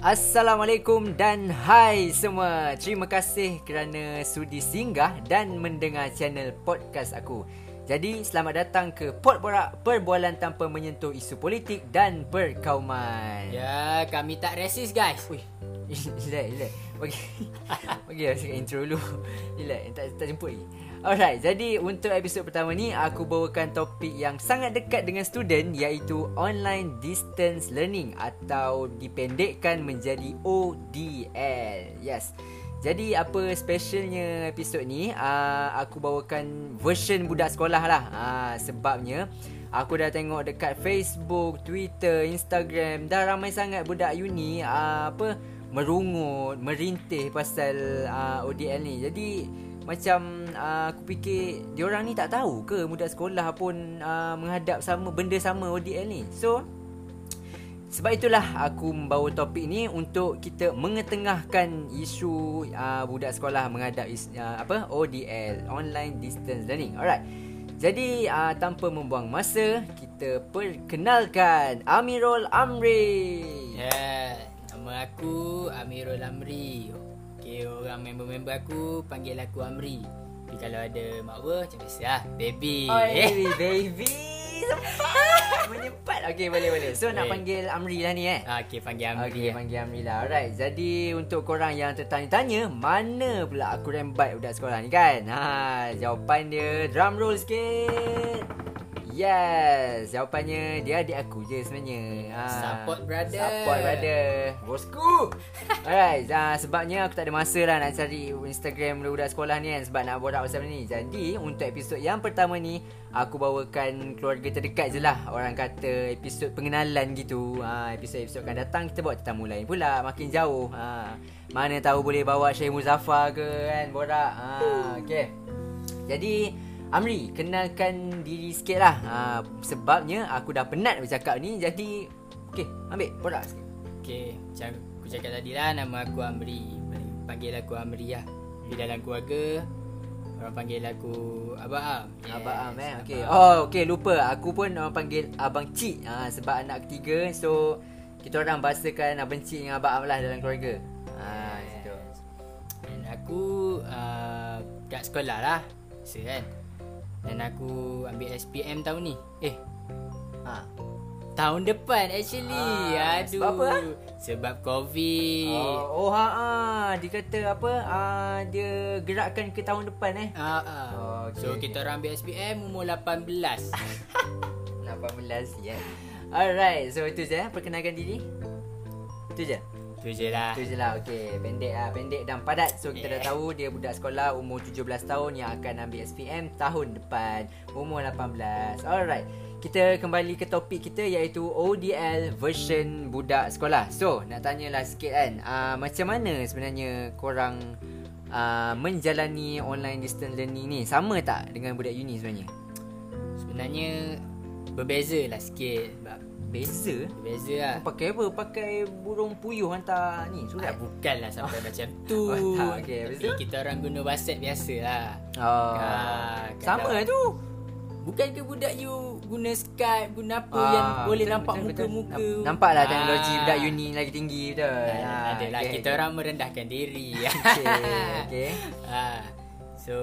Assalamualaikum dan hai semua. Terima kasih kerana sudi singgah dan mendengar channel podcast aku. Jadi selamat datang ke Pot Borak Perbualan tanpa menyentuh isu politik dan perkauman. Ya, kami tak resis guys. Ui, relax, relax. Bagi, bagi lah cakap intro dulu. Relax, tak, tak jemput lagi. Alright, jadi untuk episod pertama ni aku bawakan topik yang sangat dekat dengan student iaitu online distance learning atau dipendekkan menjadi ODL. Yes. Jadi apa specialnya episod ni? Uh, aku bawakan version budak sekolah lah. Uh, sebabnya aku dah tengok dekat Facebook, Twitter, Instagram dah ramai sangat budak uni uh, apa merungut, merintih pasal uh, ODL ni. Jadi macam uh, aku fikir diorang ni tak tahu ke budak sekolah pun uh, menghadap sama benda sama ODL ni. So sebab itulah aku membawa topik ni untuk kita mengetengahkan isu uh, budak sekolah menghadap is, uh, apa ODL online distance learning. Alright. Jadi uh, tanpa membuang masa kita perkenalkan Amirul Amri. Ya, nama aku Amirul Amri. Okay, orang member-member aku panggil aku Amri. Tapi kalau ada makwa macam biasa lah. Baby. Oh, baby, baby. Sempat. Menyempat. Okay, boleh, boleh. So, nak Boleh. panggil Amri lah ni eh. Ah, okay, panggil Amri. Okey, lah. panggil Amri lah. Alright. Jadi, untuk korang yang tertanya-tanya, mana pula aku rembat budak sekolah ni kan? Ha, jawapan dia drum roll sikit. Yes, jawapannya dia adik aku je sebenarnya. Ha, Support brother. Support brother. Bosku. Alright, uh, sebabnya aku tak ada masa lah nak cari Instagram budak sekolah ni kan sebab nak borak pasal ni. Jadi, untuk episod yang pertama ni, aku bawakan keluarga terdekat je lah. Orang kata episod pengenalan gitu. Ha, episod-episod akan datang kita bawa tetamu lain pula makin jauh. Ha, mana tahu boleh bawa Syekh Muzaffar ke kan borak. Ha, okay. Jadi Amri, kenalkan diri sikit lah ha, Sebabnya aku dah penat bercakap ni Jadi Okay, ambil borak sikit Okay, macam aku cakap tadi lah nama aku Amri. Panggil aku Amri lah. Di dalam keluarga, orang panggil aku Abang Am. yes, Abang Am eh okay. Abang. Oh okay lupa Aku pun orang panggil Abang Cik ha, Sebab anak ketiga So Kita orang bahasakan Abang Cik dengan Abang Am lah dalam keluarga ha. Dan aku uh, kat sekolah lah. Biasa kan. Dan aku ambil SPM tahun ni. Eh, ha. tahun depan actually. Ah, Aduh. sebab apa, ah? Sebab COVID. Oh, oh ha, ha. Dia kata apa ha, Dia gerakkan ke tahun depan eh Ah, ah. Oh, okay, so okay. kita orang ambil SPM umur 18. 18 ya Alright So itu je eh Perkenalkan diri Itu je tu je lah. Itu je lah Okay Pendek lah Pendek dan padat So kita dah Yeah. tahu Dia budak sekolah Umur 17 tahun Yang akan ambil SPM Tahun depan Umur 18 Alright kita kembali ke topik kita iaitu ODL version budak sekolah. So, nak tanyalah sikit kan, uh, macam mana sebenarnya korang uh, menjalani online distance learning ni? Sama tak dengan budak uni sebenarnya? Sebenarnya berbeza lah sikit. Sebab Beza? Berbeza lah. Pakai apa? Pakai burung puyuh hantar ni Ah, surat? bukanlah sampai macam tu. Oh, tak. Okey, habis Tapi kita orang guna WhatsApp biasa lah. Oh. Ah, Sama kalau- tu. Bukan ke budak you guna Skype, guna apa Ah, yang boleh betul, nampak betul, betul. muka-muka. Namp- Nampaklah Ah. teknologi budak uni lagi tinggi betul. Ah, adalah okey, kita okey. orang merendahkan diri. Okey, okey. Ah, so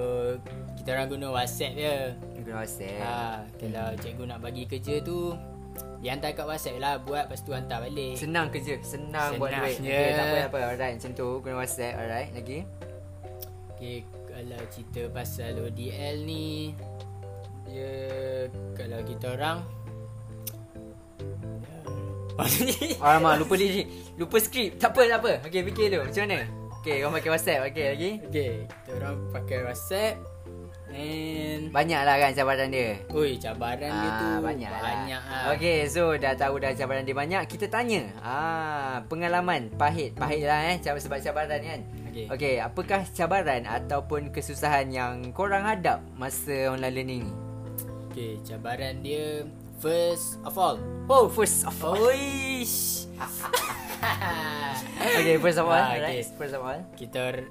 kita orang guna WhatsApp je. Guna WhatsApp. Ah, kalau cikgu nak bagi kerja tu dia hantar kat WhatsApp lah buat lepas tu hantar balik. Senang kerja, senang, buat Senang duit. je. Okay, tak apa tak apa. Alright, macam tu guna WhatsApp. Alright, lagi. Okay, kalau cerita pasal ODL ni dia kalau kita orang Alamak, lupa diri. Lupa skrip. Tak apa, tak apa. Okey, fikir dulu. Macam mana? Okey, kau pakai WhatsApp. Okey, lagi. Okay, kita orang pakai WhatsApp And Banyak lah kan cabaran dia. Ui, cabaran dia tu Ah, banyak, banyak lah. lah. Okey, so dah tahu dah cabaran dia banyak, kita tanya. Ah, pengalaman pahit, pahit lah eh cab- sebab cabaran kan. Okey. Okey, apakah cabaran ataupun kesusahan yang korang hadap masa online learning ni? Okay, cabaran dia First of all Oh, first of all. Oish Okey, first of all, Ah, okay. First of all. Kita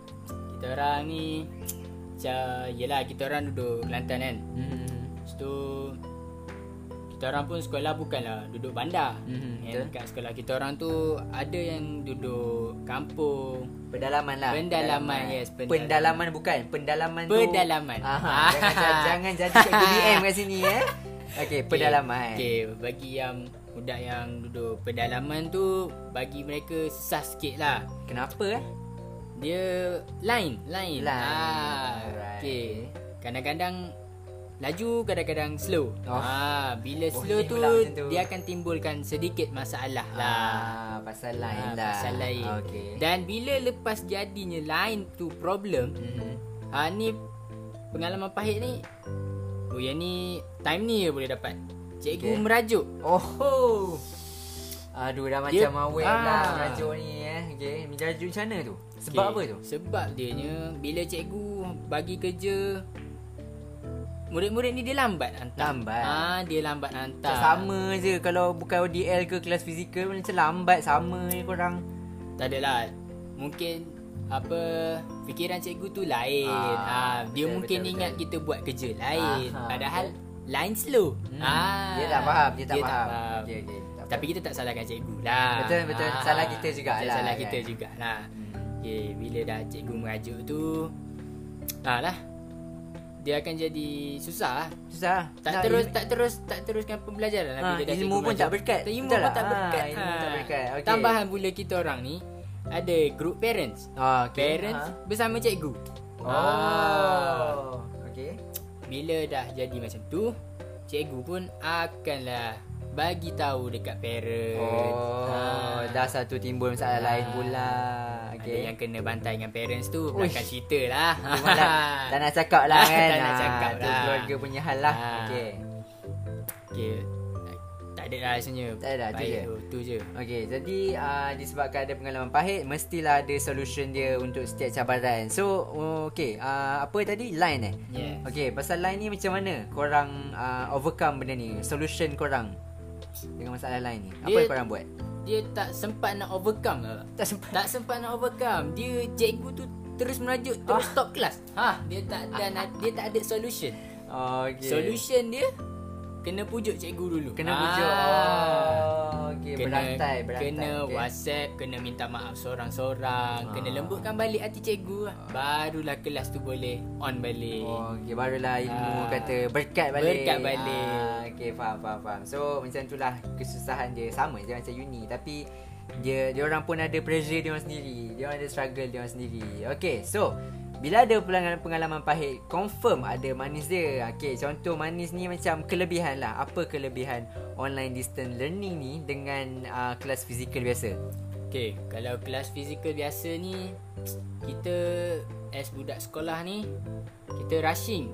Kita orang ni Macam Yelah kita orang duduk Kelantan kan Hmm. Lepas tu kita orang pun sekolah bukanlah duduk bandar. Yang betul. Dekat sekolah kita orang tu ada yang duduk kampung. Pendalaman lah. Pendalaman, yes, pendalaman. Pendalaman bukan. Pendalaman tu. Pendalaman. Aha, jangan, jangan jadi DM kat sini eh. Okey, pendalaman. Okey, bagi yang budak yang duduk pedalaman tu bagi mereka susah sikit lah. Kenapa eh? Dia lain, lain. Lain. Ah, Alright. okey. Kadang-kadang laju, kadang-kadang slow. Oh. Ah, bila Boleh slow tu, tu. dia akan timbulkan sedikit masalah lah. Ah, pasal lain Ah, lah. Pasal lain. Okey. Dan bila lepas jadinya lain tu problem, Mhm. ha ni pengalaman pahit ni. Oh yang ni time ni je boleh dapat. Cikgu Okey. merajuk. Oh. Aduh dah Dia- macam awet ah. lah merajuk ni eh. Okey, merajuk macam mana tu? Sebab Okey, apa tu? Sebab dia bila cikgu bagi kerja murid-murid ni dia lambat hantar. Lambat? Ah dia lambat hantar. Macam sama je kalau bukan ODL ke kelas fizikal macam lambat sama je korang. Tak adalah. Mungkin apa fikiran cikgu tu lain. Ah, Ah, dia betul, mungkin betul, ingat betul. kita buat kerja lain. Aha, Padahal lain slow. Hmm. Ah, dia tak faham, dia tak dia faham. Tak faham. Okey okey. Tapi kita tak salahkan cikgu lah. Betul, betul. Salah kita jugalah, Betul, Salah kan? kita jugalah. Hmm. Okay, bila dah cikgu merajuk tu, ah lah. Dia akan jadi susah lah. Susah. Tak Nak terus tak terus tak teruskan pembelajaran lah Ha, bila dah ilmu pun tak berkat. Ilmu pun tak? tak Ha, berkat. ilmu tak berkat. Okey. Tambahan pula kita orang ni ada group parents. Ah, okey. Parents Ha. bersama cikgu. Oh. Ah. Okey. Bila dah jadi macam tu, cikgu pun akanlah bagi tahu dekat parents. Oh, Ah. dah satu timbul masalah Ah. lain pula. Ada Okey. yang kena bantai dengan parents tu Uish. Belakang cerita lah Tu malah tak nak cakap lah kan. Tak nak Ah, cakap tu lah. keluarga punya hal lah. Ah. Okey. okay. Tak ada lah rasanya Tak ada, tu Baik je. tu, tu je Okey, jadi uh, disebabkan ada pengalaman pahit, mestilah ada solution dia untuk setiap cabaran. So, okey, uh, apa tadi? Line eh? Yes Okey, pasal line ni macam mana korang uh, overcome benda ni? Solution korang dengan masalah line ni. Apa Dia- yang korang buat? Dia tak sempat nak overcome lah Tak sempat. Tak sempat nak overcome Dia cikgu tu terus merajuk Terus stop kelas ha, Dia tak ada Dia tak ada solution Okey. Solution dia Kena pujuk cikgu dulu Kena Ah. pujuk. Oh, okey, kena, berantai, berantai. Kena okey. whatsapp Kena minta maaf seorang-seorang Ah. Kena lembutkan balik hati cikgu Barulah kelas tu boleh on balik Oh, okay, barulah ilmu Ah. kata berkat balik. Berkat balik. Ah, okay, faham, faham, faham. So, macam itulah kesusahan dia. Sama je macam uni. Tapi, dia dia orang pun ada pressure dia orang sendiri. Dia orang ada struggle dia orang sendiri. Okay, so, bila ada pengalaman, pengalaman pahit, confirm ada manis dia. Okay, contoh manis ni macam kelebihan lah. Apa kelebihan online distance learning ni dengan uh, kelas fizikal biasa? Okay, kalau kelas fizikal biasa ni Kita as budak sekolah ni Kita rushing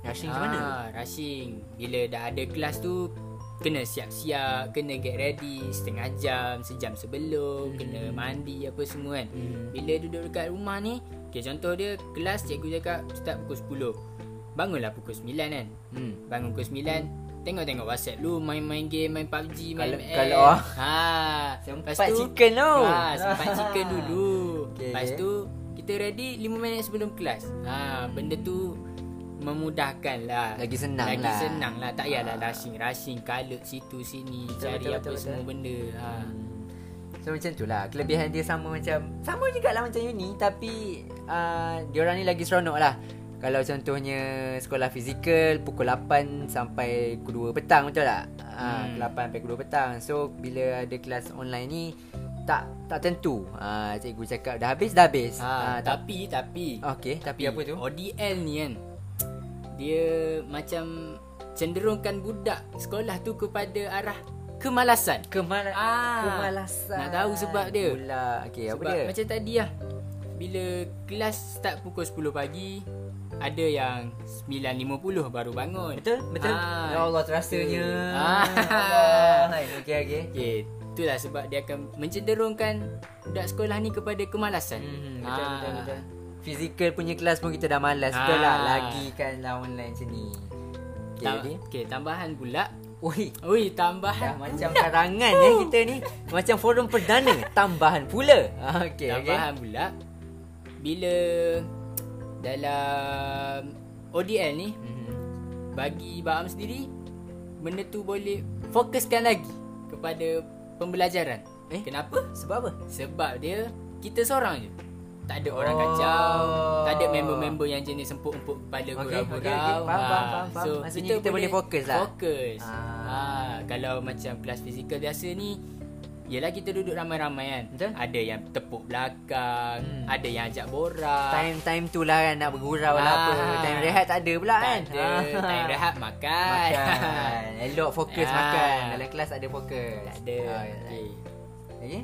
Rushing macam mana? Ah, Rushing Bila dah ada kelas tu Kena siap-siap Kena get ready Setengah jam Sejam sebelum Hmm. Kena mandi Apa semua kan Hmm. Bila duduk dekat rumah ni Okay contoh dia Kelas cikgu cakap Start pukul 10 Bangunlah pukul 9 kan Hmm. Bangun pukul 9 Tengok-tengok whatsapp lu Main-main game Main PUBG Main Kalau- ML kalau- ha, Sempat chicken tu. ha, Sempat chicken dulu Okay. Lepas tu Kita ready 5 minit sebelum kelas ha, Benda tu Memudahkan lah Lagi senang Lagi lah. senang lah Tak payahlah Ah. rushing Rushing Kalut situ sini Betul, Cari betul, apa betul, semua betul. benda ha. So macam tu lah Kelebihan dia sama macam Sama juga lah macam uni Tapi uh, Diorang ni lagi seronok lah Kalau contohnya Sekolah fizikal Pukul 8 Sampai pukul 2 petang Betul tak? Hmm. Hmm. 8 sampai pukul 2 petang So bila ada kelas online ni Tak tak tentu uh, Cikgu cakap dah habis Dah habis ha, Ah, tak, Tapi Tapi Okay Tapi apa tu? ODL ni kan Dia macam Cenderungkan budak Sekolah tu kepada arah Kemalasan Kemala Ah, Kemalasan nak tahu sebab dia. Pula Okay apa dia? macam tadi lah Bila kelas start pukul 10 pagi Ada yang 9.50 baru bangun Betul? Betul? Ah, ya Allah terasanya Ah. Allah. Okay okay Okay Itulah sebab dia akan mencenderungkan Budak sekolah ni kepada kemalasan Hmm, betul, Ah. betul, betul. Fizikal punya kelas pun kita dah malas. Betul Ah. lah. Lagi kan lah online macam ni. Okay, Tam- okay, tambahan pula Ui, Ui, dah tambahan macam karangan ya kita ni. Macam forum perdana. Tambahan pula. Ah, Okay, okay. Tambahan pula Bila Dalam ODL ni Mhm. Bagi Baam sendiri benda tu boleh fokuskan lagi kepada pembelajaran. Eh? Kenapa? Sebab apa? Sebab dia kita seorang je. Tak ada orang Oh. kacau, tak ada member-member yang jenis empuk-empuk kepala Okey, gurau-gurau. okey, okey. Faham, Ah, faham, faham. So, Maksudnya kita boleh fokus lah. Fokus. Ah. Ah. kalau macam kelas fizikal biasa ni Yelah kita duduk ramai-ramai kan Betul. Ada yang tepuk belakang Hmm. Ada yang ajak borak Time-time tu lah kan nak bergurau lah apa. Time rehat tak ada pula Tak kan. ada Time rehat makan Makan. Elok fokus Ah. makan. Dalam kelas ada fokus. Tak ada Oh, okay. Okay?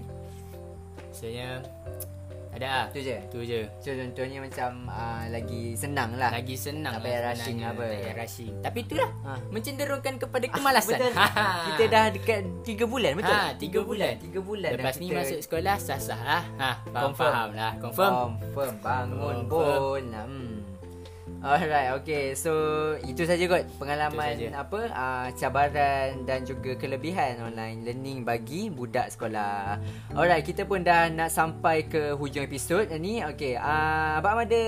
Maksudnya Ada lah Tu je. Tu je So contohnya macam uh, lagi senang lah. Lagi senang Tak payah lah rushing sebenarnya. apa. Tak payah rushing Tapi itulah Ha. Mencenderungkan kepada kemalasan Betul. kita dah dekat 3 bulan betul? Ha, tiga bulan. 3 bulan Lepas ni kita masuk sekolah Sah-sah lah ha, Faham, Confirm. faham lah Confirm Confirm Bangun Confirm. pun hmm. Alright okay. So Itu saja kot Pengalaman apa uh, Cabaran Dan juga kelebihan Online learning Bagi budak sekolah. Alright Kita pun dah nak sampai Ke hujung episod ni. Okay uh, Abang Am ada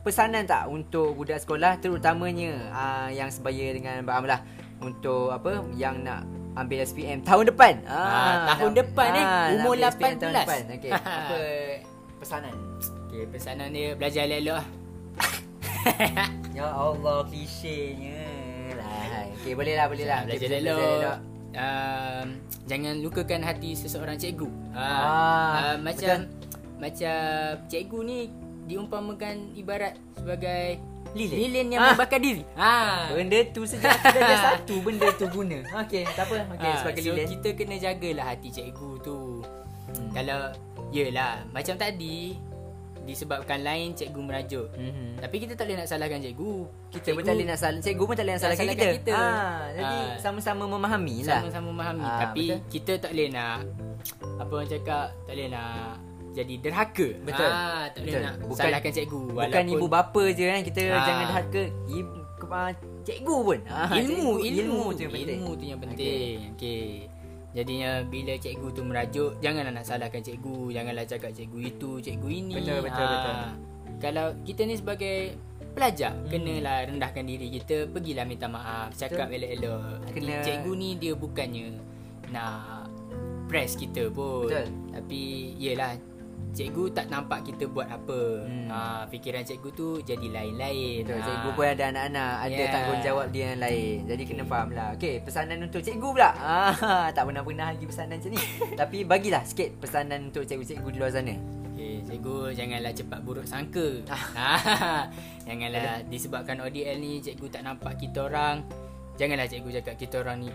Pesanan tak Untuk budak sekolah Terutamanya uh, Yang sebaya dengan Abang Am lah? Untuk apa Yang nak Ambil SPM tahun depan. Ah, tahun nak- depan ni, nak umur ambil SPM tahun 18. depan. Okay Apa Pesanan? Okay pesanan dia Belajar elok-elok lah Ya Allah klisenya lah. Okey boleh lah boleh lah. Belajar Okey, elok Jangan lukakan hati seseorang cikgu ha, Ah, uh, Macam Macam cikgu ni Diumpamakan ibarat sebagai Lilin. Lilin yang Ah. membakar diri ha. Benda tu kita ada satu benda tu guna. Okey tak apa. Okey Ah, sebagai so lilin. kita kena jagalah hati cikgu tu. Hmm. Kalau yelah macam tadi disebabkan lain cikgu merajuk. Mhm. Tapi kita tak boleh nak salahkan cikgu. Kita pun tak boleh nak salah Cikgu pun tak boleh nak salahkan kita, salahkan kita. Ah, Jadi Ah. sama-sama memahami lah sama-sama memahami. Ah, Tapi betul. kita tak boleh nak apa orang cakap tak boleh nak jadi derhaka. Betul. Ah, tak boleh Betul. nak Bukan- salahkan cikgu Bukan ibu bapa je kan Kita Ah. jangan derhaka ibu, Cikgu pun ah, ilmu, cikgu, ilmu, tu yang penting Ilmu tu yang penting. Okey. Jadinya bila cikgu tu merajuk, janganlah nak salahkan cikgu, janganlah cakap cikgu itu, cikgu ini. Betul, betul, Ah, betul. Kalau kita ni sebagai pelajar, hmm. kenalah rendahkan diri kita, pergilah minta maaf, cakap elok-elok. Nanti Kena- Cikgu ni dia bukannya nak press kita pun. Betul. Tapi yelah Cikgu tak nampak kita buat apa Hmm. ha, Fikiran cikgu tu jadi lain-lain Betul, Ah. cikgu pun ada anak-anak Ada Yeah. tanggungjawab dia yang lain Jadi kena faham lah Okay, pesanan untuk cikgu pula ah, Tak pernah-pernah lagi pesanan macam ni Tapi bagilah sikit pesanan untuk cikgu-cikgu di luar sana Okay, cikgu janganlah cepat buruk sangka. Ah. janganlah disebabkan ODL ni cikgu tak nampak kita orang. Janganlah cikgu cakap kita orang ni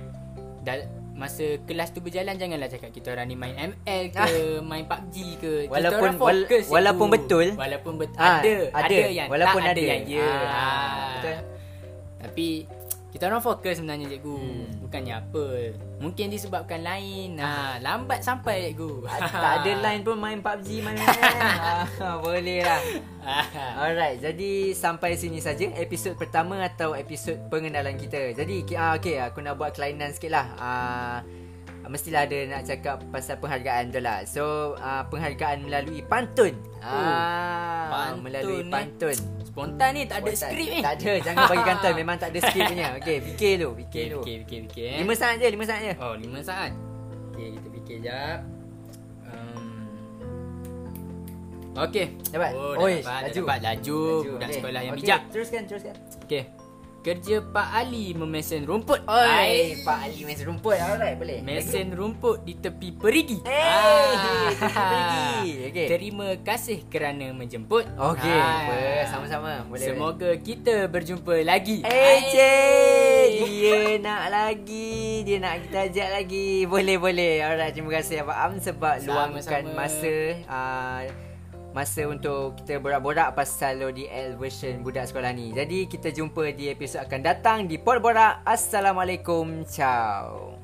dah masa kelas tu berjalan janganlah cakap kita orang ni main ML ke, main PUBG ke. Kita Ah. Walaupun- orang fokus, wala- walaupun betul. Walaupun betul Ah, ada, ada. ada yang Walaupun tak, ada, ada. yang ya. Ah, Ah, betul. Tapi kita orang fokus sebenarnya cikgu. Hmm. Bukannya apa. Mungkin disebabkan lain. Ha, lambat sampai cikgu. Tak ada line pun main PUBG main ah, Boleh lah Alright, jadi sampai sini saja episod pertama atau episod pengenalan kita. Jadi ki- ah, okay, aku nak buat kelainan sikit lah. Ah, mestilah ada nak cakap pasal penghargaan tu lah. So, ah, penghargaan melalui pantun. Ah, pantun melalui ni. pantun. Spontan ni tak ada skrip ni. Tak ada, jangan bagi kantoi. Memang tak ada skrip punya. Okay, fikir dulu, fikir Okey, dulu. okey, okey, okey. eh. Lima saat je, lima saat je. Oh, lima saat. Okey, kita fikir jap. Okey. Dapat? Oh, Oi, dah dapat, laju. dah dapat. Laju. Budak Okey, sekolah yang okey, bijak. Teruskan, teruskan. Okey. Kerja Pak Ali memesan rumput. Oi. Pak Ali mesin rumput. Alright, boleh. Mesin rumput di tepi perigi. Eh, Ah. tepi perigi. Okey. Terima kasih kerana menjemput. Okey, Ah. sama-sama. Boleh. Semoga kita berjumpa lagi. Eh, cik. Dia nak lagi. Dia nak kita ajak lagi. Boleh, boleh. Alright, terima kasih Abang Am sebab Sama-sama. luangkan masa. Uh, masa untuk kita borak-borak pasal ODL version budak sekolah ni. Jadi kita jumpa di episod akan datang di Pod Borak. Assalamualaikum. Ciao.